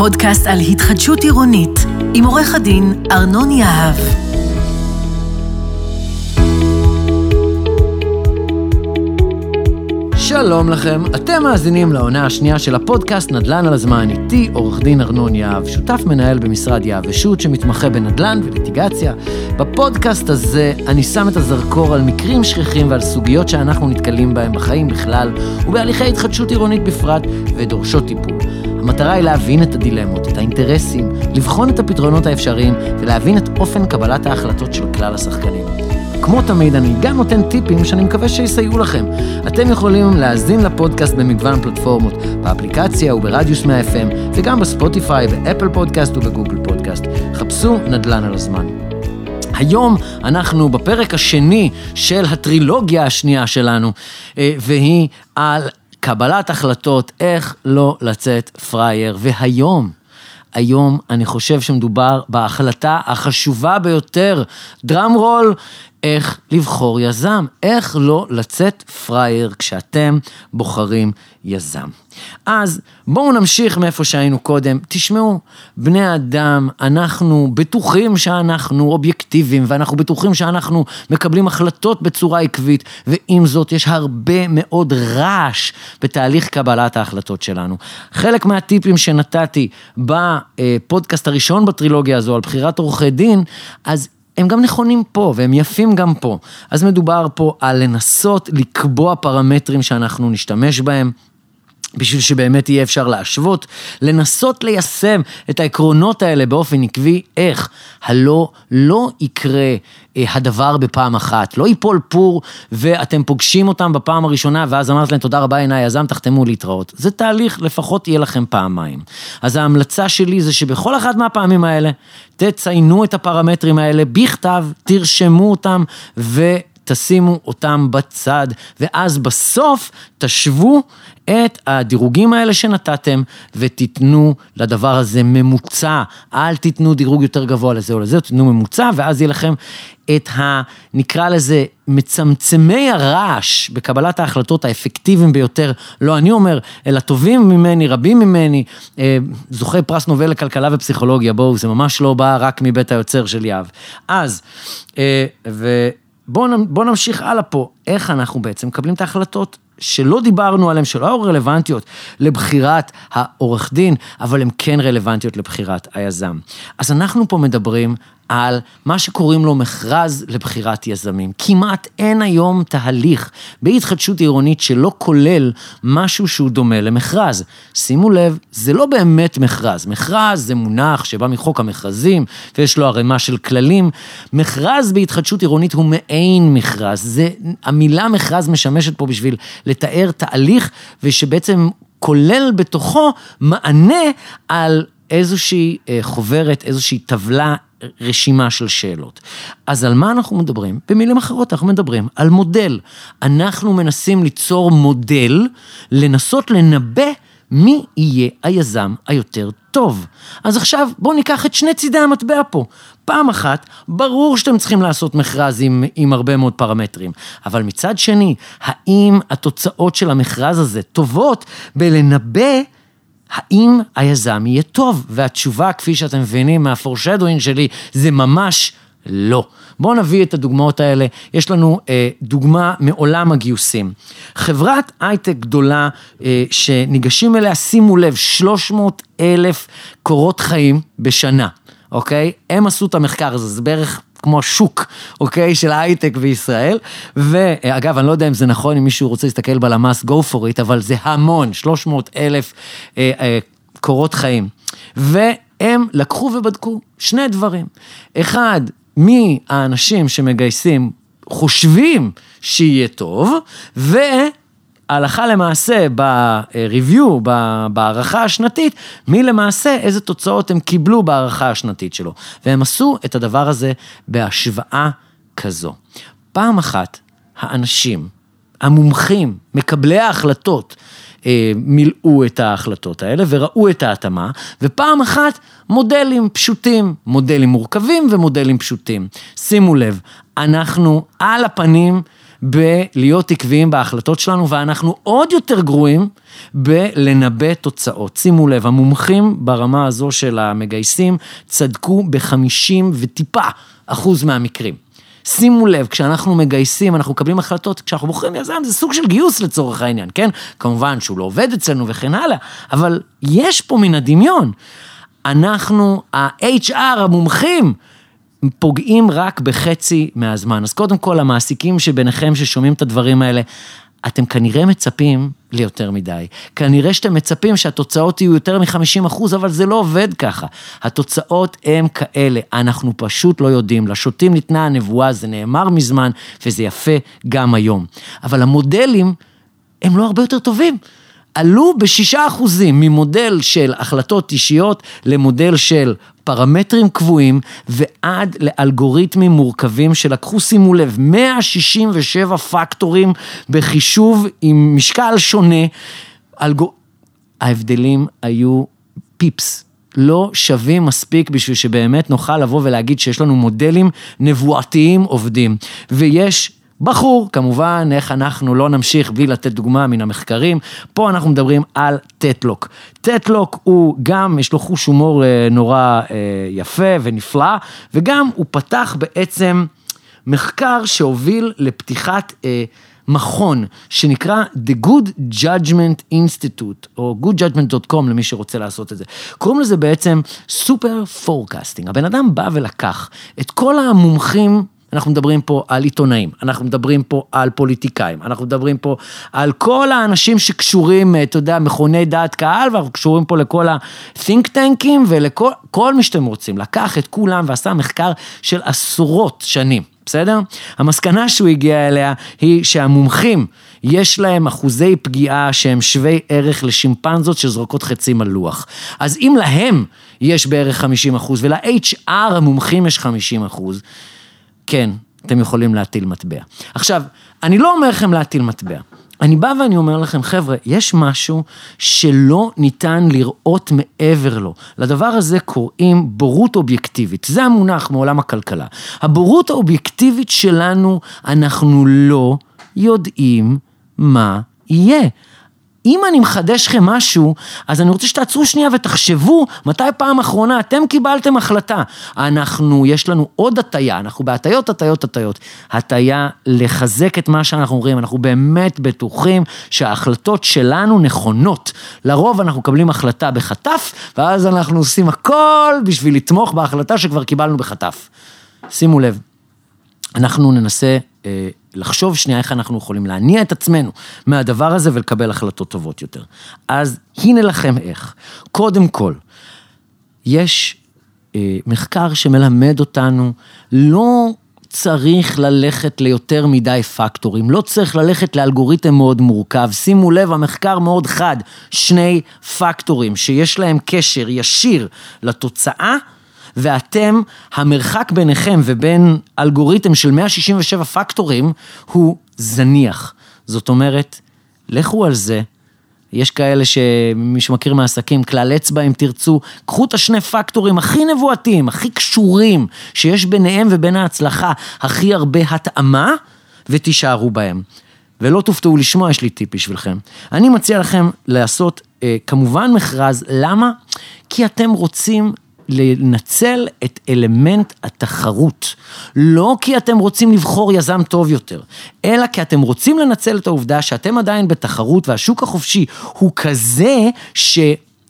פודקאסט על התחדשות עירונית, עם עורך הדין ארנון יהב. שלום לכם, אתם מאזינים לעונה השנייה של הפודקאסט נדל"ן על הזמן, איתי עורך דין ארנון יהב, שותף מנהל במשרד יהב ושות' שמתמחה בנדל"ן וליטיגציה. בפודקאסט הזה אני שם את הזרקור על מקרים שכיחים ועל סוגיות שאנחנו נתקלים בהם בחיים בכלל, ובהליכי התחדשות עירונית בפרט, ודורשות טיפול. המטרה היא להבין את הדילמות, את האינטרסים, לבחון את הפתרונות האפשריים ולהבין את אופן קבלת ההחלטות של כלל השחקנים. כמו תמיד, אני גם נותן טיפים שאני מקווה שיסייעו לכם. אתם יכולים להאזין לפודקאסט במגוון פלטפורמות, באפליקציה וברדיוס 100 FM, וגם בספוטיפיי, באפל פודקאסט ובגוגל פודקאסט. חפשו נדל"ן על הזמן. היום אנחנו בפרק השני של הטרילוגיה השנייה שלנו, אה, והיא על קבלת החלטות איך לא לצאת פראייר. והיום, היום אני חושב שמדובר בהחלטה החשובה ביותר, דראם רול, איך לבחור יזם, איך לא לצאת פראייר כשאתם בוחרים יזם. אז בואו נמשיך מאיפה שהיינו קודם. תשמעו, בני אדם, אנחנו בטוחים שאנחנו אובייקטיביים, ואנחנו בטוחים שאנחנו מקבלים החלטות בצורה עקבית, ועם זאת יש הרבה מאוד רעש בתהליך קבלת ההחלטות שלנו. חלק מהטיפים שנתתי בפודקאסט הראשון בטרילוגיה הזו על בחירת עורכי דין, אז הם גם נכונים פה, והם יפים גם פה. אז מדובר פה על לנסות לקבוע פרמטרים שאנחנו נשתמש בהם. בשביל שבאמת יהיה אפשר להשוות, לנסות ליישם את העקרונות האלה באופן עקבי, איך? הלא לא יקרה אה, הדבר בפעם אחת, לא ייפול פור ואתם פוגשים אותם בפעם הראשונה ואז אמרת להם תודה רבה הנה היזם, תחתמו להתראות. זה תהליך, לפחות יהיה לכם פעמיים. אז ההמלצה שלי זה שבכל אחת מהפעמים האלה, תציינו את הפרמטרים האלה בכתב, תרשמו אותם ו... תשימו אותם בצד, ואז בסוף תשוו את הדירוגים האלה שנתתם ותיתנו לדבר הזה ממוצע. אל תיתנו דירוג יותר גבוה לזה או לזה, תיתנו ממוצע, ואז יהיה לכם את ה... נקרא לזה מצמצמי הרעש בקבלת ההחלטות האפקטיביים ביותר, לא אני אומר, אלא טובים ממני, רבים ממני, אה, זוכי פרס נובל לכלכלה ופסיכולוגיה, בואו, זה ממש לא בא רק מבית היוצר של יהב. אז, אה, ו... בואו נמשיך הלאה פה, איך אנחנו בעצם מקבלים את ההחלטות שלא דיברנו עליהן, שלא היו רלוונטיות לבחירת העורך דין, אבל הן כן רלוונטיות לבחירת היזם. אז אנחנו פה מדברים על מה שקוראים לו מכרז לבחירת יזמים. כמעט אין היום תהליך בהתחדשות עירונית שלא כולל משהו שהוא דומה למכרז. שימו לב, זה לא באמת מכרז. מכרז זה מונח שבא מחוק המכרזים, ויש לו ערימה של כללים. מכרז בהתחדשות עירונית הוא מעין מכרז. זה, המילה מכרז משמשת פה בשביל לתאר תהליך, ושבעצם כולל בתוכו מענה על איזושהי אה, חוברת, איזושהי טבלה, רשימה של שאלות. אז על מה אנחנו מדברים? במילים אחרות, אנחנו מדברים על מודל. אנחנו מנסים ליצור מודל, לנסות לנבא מי יהיה היזם היותר טוב. אז עכשיו בואו ניקח את שני צידי המטבע פה. פעם אחת, ברור שאתם צריכים לעשות מכרז עם, עם הרבה מאוד פרמטרים, אבל מצד שני, האם התוצאות של המכרז הזה טובות בלנבא האם היזם יהיה טוב? והתשובה, כפי שאתם מבינים מהפורשדווינג שלי, זה ממש לא. בואו נביא את הדוגמאות האלה. יש לנו אה, דוגמה מעולם הגיוסים. חברת הייטק גדולה אה, שניגשים אליה, שימו לב, 300 אלף קורות חיים בשנה, אוקיי? הם עשו את המחקר הזה, זה בערך כמו השוק, אוקיי, של ההייטק בישראל. ואגב, אני לא יודע אם זה נכון, אם מישהו רוצה להסתכל בלמ"ס, go for it, אבל זה המון, 300 אלף אה, אה, קורות חיים. והם לקחו ובדקו שני דברים. אחד, מי האנשים שמגייסים חושבים שיהיה טוב, ו... הלכה למעשה ב-review, בהערכה השנתית, מי למעשה, איזה תוצאות הם קיבלו בהערכה השנתית שלו. והם עשו את הדבר הזה בהשוואה כזו. פעם אחת, האנשים, המומחים, מקבלי ההחלטות, אה, מילאו את ההחלטות האלה וראו את ההתאמה, ופעם אחת מודלים פשוטים, מודלים מורכבים ומודלים פשוטים. שימו לב, אנחנו על הפנים בלהיות עקביים בהחלטות שלנו, ואנחנו עוד יותר גרועים בלנבא תוצאות. שימו לב, המומחים ברמה הזו של המגייסים צדקו בחמישים וטיפה אחוז מהמקרים. שימו לב, כשאנחנו מגייסים, אנחנו מקבלים החלטות, כשאנחנו בוחרים יזם, זה סוג של גיוס לצורך העניין, כן? כמובן שהוא לא עובד אצלנו וכן הלאה, אבל יש פה מן הדמיון. אנחנו, ה-HR, המומחים, פוגעים רק בחצי מהזמן. אז קודם כל, המעסיקים שביניכם ששומעים את הדברים האלה, אתם כנראה מצפים ליותר מדי. כנראה שאתם מצפים שהתוצאות יהיו יותר מ-50 אחוז, אבל זה לא עובד ככה. התוצאות הן כאלה, אנחנו פשוט לא יודעים. לשוטים ניתנה הנבואה, זה נאמר מזמן, וזה יפה גם היום. אבל המודלים הם לא הרבה יותר טובים. עלו בשישה אחוזים ממודל של החלטות אישיות למודל של פרמטרים קבועים ועד לאלגוריתמים מורכבים שלקחו, שימו לב, 167 פקטורים בחישוב עם משקל שונה. אלגור... ההבדלים היו פיפס. לא שווים מספיק בשביל שבאמת נוכל לבוא ולהגיד שיש לנו מודלים נבואתיים עובדים. ויש בחור, כמובן, איך אנחנו לא נמשיך בלי לתת דוגמה מן המחקרים. פה אנחנו מדברים על טטלוק. טטלוק הוא גם, יש לו חוש הומור אה, נורא אה, יפה ונפלא, וגם הוא פתח בעצם מחקר שהוביל לפתיחת... אה, מכון שנקרא The Good Judgment Institute, או goodjudgment.com למי שרוצה לעשות את זה. קוראים לזה בעצם super forecasting. הבן אדם בא ולקח את כל המומחים אנחנו מדברים פה על עיתונאים, אנחנו מדברים פה על פוליטיקאים, אנחנו מדברים פה על כל האנשים שקשורים, אתה יודע, מכוני דעת קהל, ואנחנו קשורים פה לכל ה-think tanking ולכל מי שאתם רוצים. לקח את כולם ועשה מחקר של עשרות שנים. בסדר? המסקנה שהוא הגיע אליה היא שהמומחים, יש להם אחוזי פגיעה שהם שווי ערך לשימפנזות שזורקות חצים על לוח. אז אם להם יש בערך 50 אחוז ול-HR המומחים יש 50 אחוז, כן, אתם יכולים להטיל מטבע. עכשיו, אני לא אומר לכם להטיל מטבע. אני בא ואני אומר לכם, חבר'ה, יש משהו שלא ניתן לראות מעבר לו. לדבר הזה קוראים בורות אובייקטיבית. זה המונח מעולם הכלכלה. הבורות האובייקטיבית שלנו, אנחנו לא יודעים מה יהיה. אם אני מחדש לכם משהו, אז אני רוצה שתעצרו שנייה ותחשבו מתי פעם אחרונה אתם קיבלתם החלטה. אנחנו, יש לנו עוד הטיה, אנחנו בהטיות, הטיות, הטיות. הטיה לחזק את מה שאנחנו אומרים, אנחנו באמת בטוחים שההחלטות שלנו נכונות. לרוב אנחנו מקבלים החלטה בחטף, ואז אנחנו עושים הכל בשביל לתמוך בהחלטה שכבר קיבלנו בחטף. שימו לב, אנחנו ננסה אה, לחשוב שנייה איך אנחנו יכולים להניע את עצמנו מהדבר הזה ולקבל החלטות טובות יותר. אז הנה לכם איך. קודם כל, יש אה, מחקר שמלמד אותנו, לא צריך ללכת ליותר מדי פקטורים, לא צריך ללכת לאלגוריתם מאוד מורכב. שימו לב, המחקר מאוד חד, שני פקטורים שיש להם קשר ישיר לתוצאה. ואתם, המרחק ביניכם ובין אלגוריתם של 167 פקטורים הוא זניח. זאת אומרת, לכו על זה. יש כאלה שמי שמכיר מהעסקים, כלל אצבע אם תרצו, קחו את השני פקטורים הכי נבואתיים, הכי קשורים, שיש ביניהם ובין ההצלחה הכי הרבה התאמה, ותישארו בהם. ולא תופתעו לשמוע, יש לי טיפ בשבילכם. אני מציע לכם לעשות אה, כמובן מכרז, למה? כי אתם רוצים לנצל את אלמנט התחרות. לא כי אתם רוצים לבחור יזם טוב יותר, אלא כי אתם רוצים לנצל את העובדה שאתם עדיין בתחרות והשוק החופשי הוא כזה ש...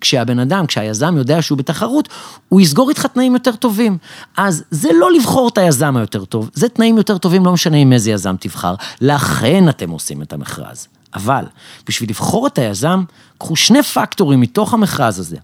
כשהבן אדם, כשהיזם יודע שהוא בתחרות, הוא יסגור איתך תנאים יותר טובים. אז זה לא לבחור את היזם היותר טוב, זה תנאים יותר טובים, לא משנה עם איזה יזם תבחר. לכן אתם עושים את המכרז. אבל בשביל לבחור את היזם, קחו שני פקטורים מתוך המכרז הזה.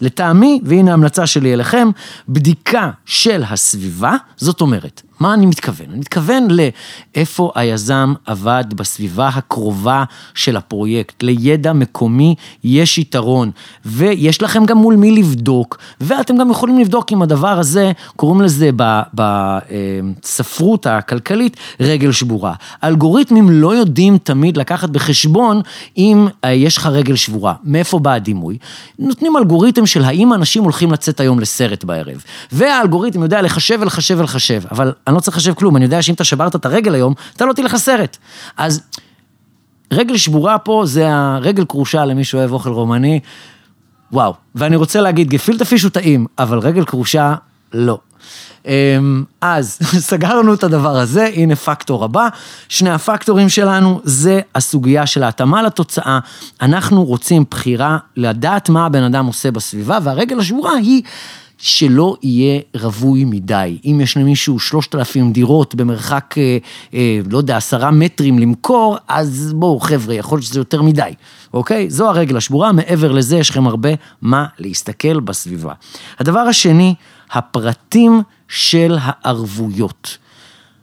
לטעמי, והנה ההמלצה שלי אליכם, בדיקה של הסביבה, זאת אומרת, מה אני מתכוון? אני מתכוון לאיפה היזם עבד בסביבה הקרובה של הפרויקט. לידע מקומי יש יתרון, ויש לכם גם מול מי לבדוק, ואתם גם יכולים לבדוק אם הדבר הזה, קוראים לזה בספרות הכלכלית, רגל שבורה. אלגוריתמים לא יודעים תמיד לקחת בחשבון אם אה, יש לך רגל שבורה. מאיפה בא הדימוי? נותנים אלגוריתם של האם אנשים הולכים לצאת היום לסרט בערב. והאלגוריתם יודע לחשב ולחשב ולחשב, אבל אני לא צריך לחשב כלום, אני יודע שאם אתה שברת את הרגל היום, אתה לא תלך לסרט. אז רגל שבורה פה זה הרגל כרושה למי שאוהב אוכל רומני. וואו, ואני רוצה להגיד, גפילטע פיש הוא טעים, אבל רגל כרושה, לא. אמ, אז סגרנו את הדבר הזה, הנה פקטור הבא. שני הפקטורים שלנו זה הסוגיה של ההתאמה לתוצאה. אנחנו רוצים בחירה לדעת מה הבן אדם עושה בסביבה, והרגל השבורה היא שלא יהיה רווי מדי. אם יש למישהו שלושת אלפים דירות במרחק, אה, אה, לא יודע, עשרה מטרים למכור, אז בואו חבר'ה, יכול להיות שזה יותר מדי, אוקיי? זו הרגל השבורה, מעבר לזה יש לכם הרבה מה להסתכל בסביבה. הדבר השני, הפרטים של הערבויות.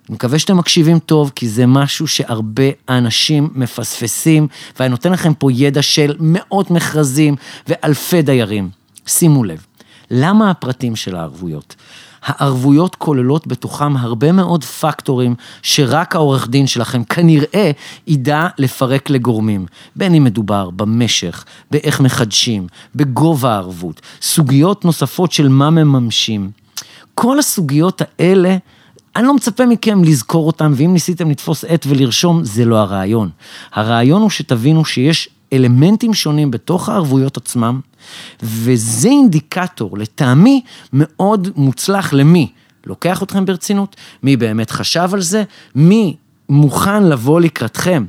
אני מקווה שאתם מקשיבים טוב, כי זה משהו שהרבה אנשים מפספסים, ואני נותן לכם פה ידע של מאות מכרזים ואלפי דיירים. שימו לב, למה הפרטים של הערבויות? הערבויות כוללות בתוכם הרבה מאוד פקטורים שרק העורך דין שלכם כנראה ידע לפרק לגורמים. בין אם מדובר במשך, באיך מחדשים, בגובה הערבות, סוגיות נוספות של מה מממשים. כל הסוגיות האלה, אני לא מצפה מכם לזכור אותם, ואם ניסיתם לתפוס עט ולרשום, זה לא הרעיון. הרעיון הוא שתבינו שיש אלמנטים שונים בתוך הערבויות עצמם, וזה אינדיקטור, לטעמי, מאוד מוצלח למי לוקח אתכם ברצינות, מי באמת חשב על זה, מי מוכן לבוא לקראתכם,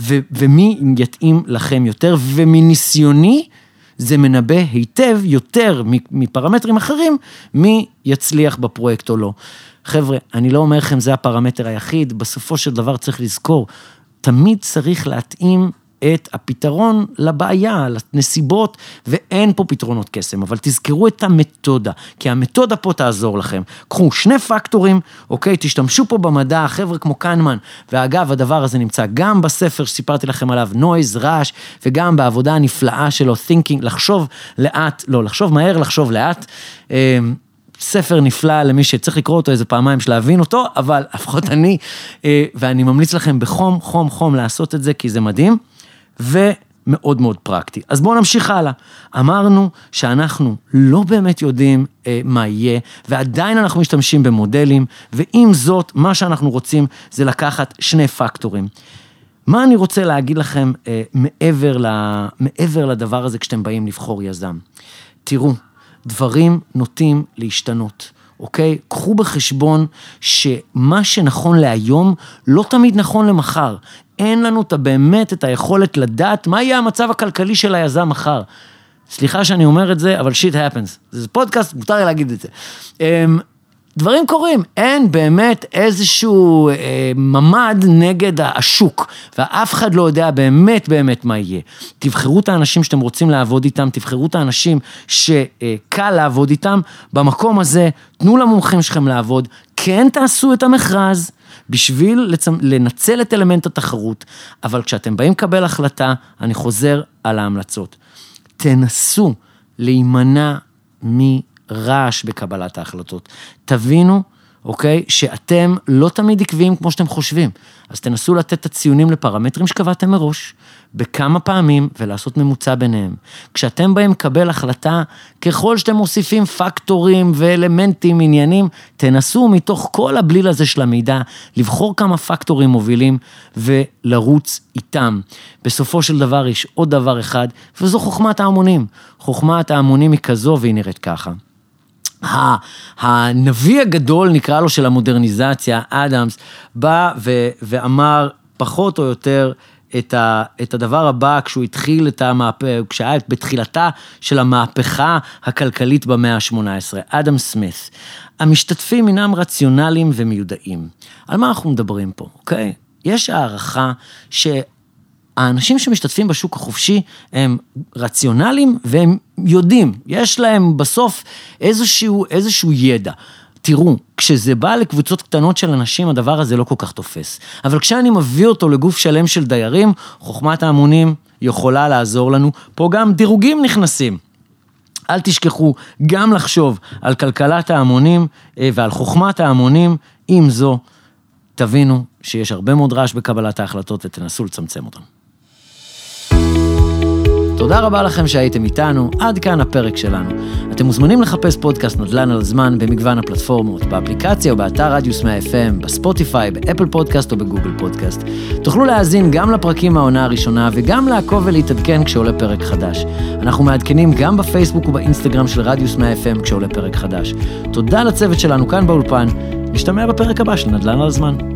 ו- ומי יתאים לכם יותר, ומניסיוני, זה מנבא היטב יותר מפרמטרים אחרים, מי יצליח בפרויקט או לא. חבר'ה, אני לא אומר לכם זה הפרמטר היחיד, בסופו של דבר צריך לזכור, תמיד צריך להתאים את הפתרון לבעיה, לנסיבות, ואין פה פתרונות קסם, אבל תזכרו את המתודה, כי המתודה פה תעזור לכם. קחו שני פקטורים, אוקיי, תשתמשו פה במדע, חבר'ה כמו קנמן, ואגב, הדבר הזה נמצא גם בספר שסיפרתי לכם עליו, נויז, רעש, וגם בעבודה הנפלאה שלו, thinking, לחשוב לאט, לא, לחשוב מהר, לחשוב לאט. אמ, ספר נפלא למי שצריך לקרוא אותו איזה פעמיים בשביל להבין אותו, אבל לפחות אני, אה, ואני ממליץ לכם בחום, חום, חום לעשות את זה, כי זה מדהים. ומאוד מאוד פרקטי. אז בואו נמשיך הלאה. אמרנו שאנחנו לא באמת יודעים אה, מה יהיה, ועדיין אנחנו משתמשים במודלים, ועם זאת, מה שאנחנו רוצים זה לקחת שני פקטורים. מה אני רוצה להגיד לכם אה, מעבר, ל, מעבר לדבר הזה כשאתם באים לבחור יזם? תראו, דברים נוטים להשתנות. אוקיי? קחו בחשבון שמה שנכון להיום לא תמיד נכון למחר. אין לנו את, באמת את היכולת לדעת מה יהיה המצב הכלכלי של היזם מחר. סליחה שאני אומר את זה, אבל שיט happens. זה פודקאסט, מותר לי להגיד את זה. אמ, דברים קורים, אין באמת איזשהו אה, ממ"ד נגד השוק, ואף אחד לא יודע באמת באמת מה יהיה. תבחרו את האנשים שאתם רוצים לעבוד איתם, תבחרו את האנשים שקל לעבוד איתם, במקום הזה, תנו למומחים שלכם לעבוד, כן תעשו את המכרז. בשביל לצ... לנצל את אלמנט התחרות, אבל כשאתם באים לקבל החלטה, אני חוזר על ההמלצות. תנסו להימנע מרעש בקבלת ההחלטות. תבינו, אוקיי, שאתם לא תמיד עקביים כמו שאתם חושבים. אז תנסו לתת את הציונים לפרמטרים שקבעתם מראש, בכמה פעמים, ולעשות ממוצע ביניהם. כשאתם באים לקבל החלטה, ככל שאתם מוסיפים פקטורים ואלמנטים, עניינים, תנסו מתוך כל הבליל הזה של המידע, לבחור כמה פקטורים מובילים ולרוץ איתם. בסופו של דבר יש עוד דבר אחד, וזו חוכמת ההמונים. חוכמת ההמונים היא כזו והיא נראית ככה. הנביא הגדול, נקרא לו, של המודרניזציה, אדמס, בא ואמר פחות או יותר את, ה- את הדבר הבא כשהוא התחיל את המהפכה, כשהיה בתחילתה של המהפכה הכלכלית במאה ה-18, אדם סמית. המשתתפים אינם רציונליים ומיודעים. על מה אנחנו מדברים פה, אוקיי? יש הערכה ש... האנשים שמשתתפים בשוק החופשי הם רציונליים והם יודעים, יש להם בסוף איזשהו, איזשהו ידע. תראו, כשזה בא לקבוצות קטנות של אנשים, הדבר הזה לא כל כך תופס. אבל כשאני מביא אותו לגוף שלם של דיירים, חוכמת ההמונים יכולה לעזור לנו. פה גם דירוגים נכנסים. אל תשכחו גם לחשוב על כלכלת ההמונים אה, ועל חוכמת ההמונים, עם זו, תבינו שיש הרבה מאוד רעש בקבלת ההחלטות ותנסו לצמצם אותם. תודה רבה לכם שהייתם איתנו, עד כאן הפרק שלנו. אתם מוזמנים לחפש פודקאסט נדל"ן על הזמן במגוון הפלטפורמות, באפליקציה או באתר רדיוס 100 FM, בספוטיפיי, באפל פודקאסט או בגוגל פודקאסט. תוכלו להאזין גם לפרקים מהעונה הראשונה וגם לעקוב ולהתעדכן כשעולה פרק חדש. אנחנו מעדכנים גם בפייסבוק ובאינסטגרם של רדיוס 100 FM כשעולה פרק חדש. תודה לצוות שלנו כאן באולפן, נשתמע בפרק הבא של נדל"ן על הזמן.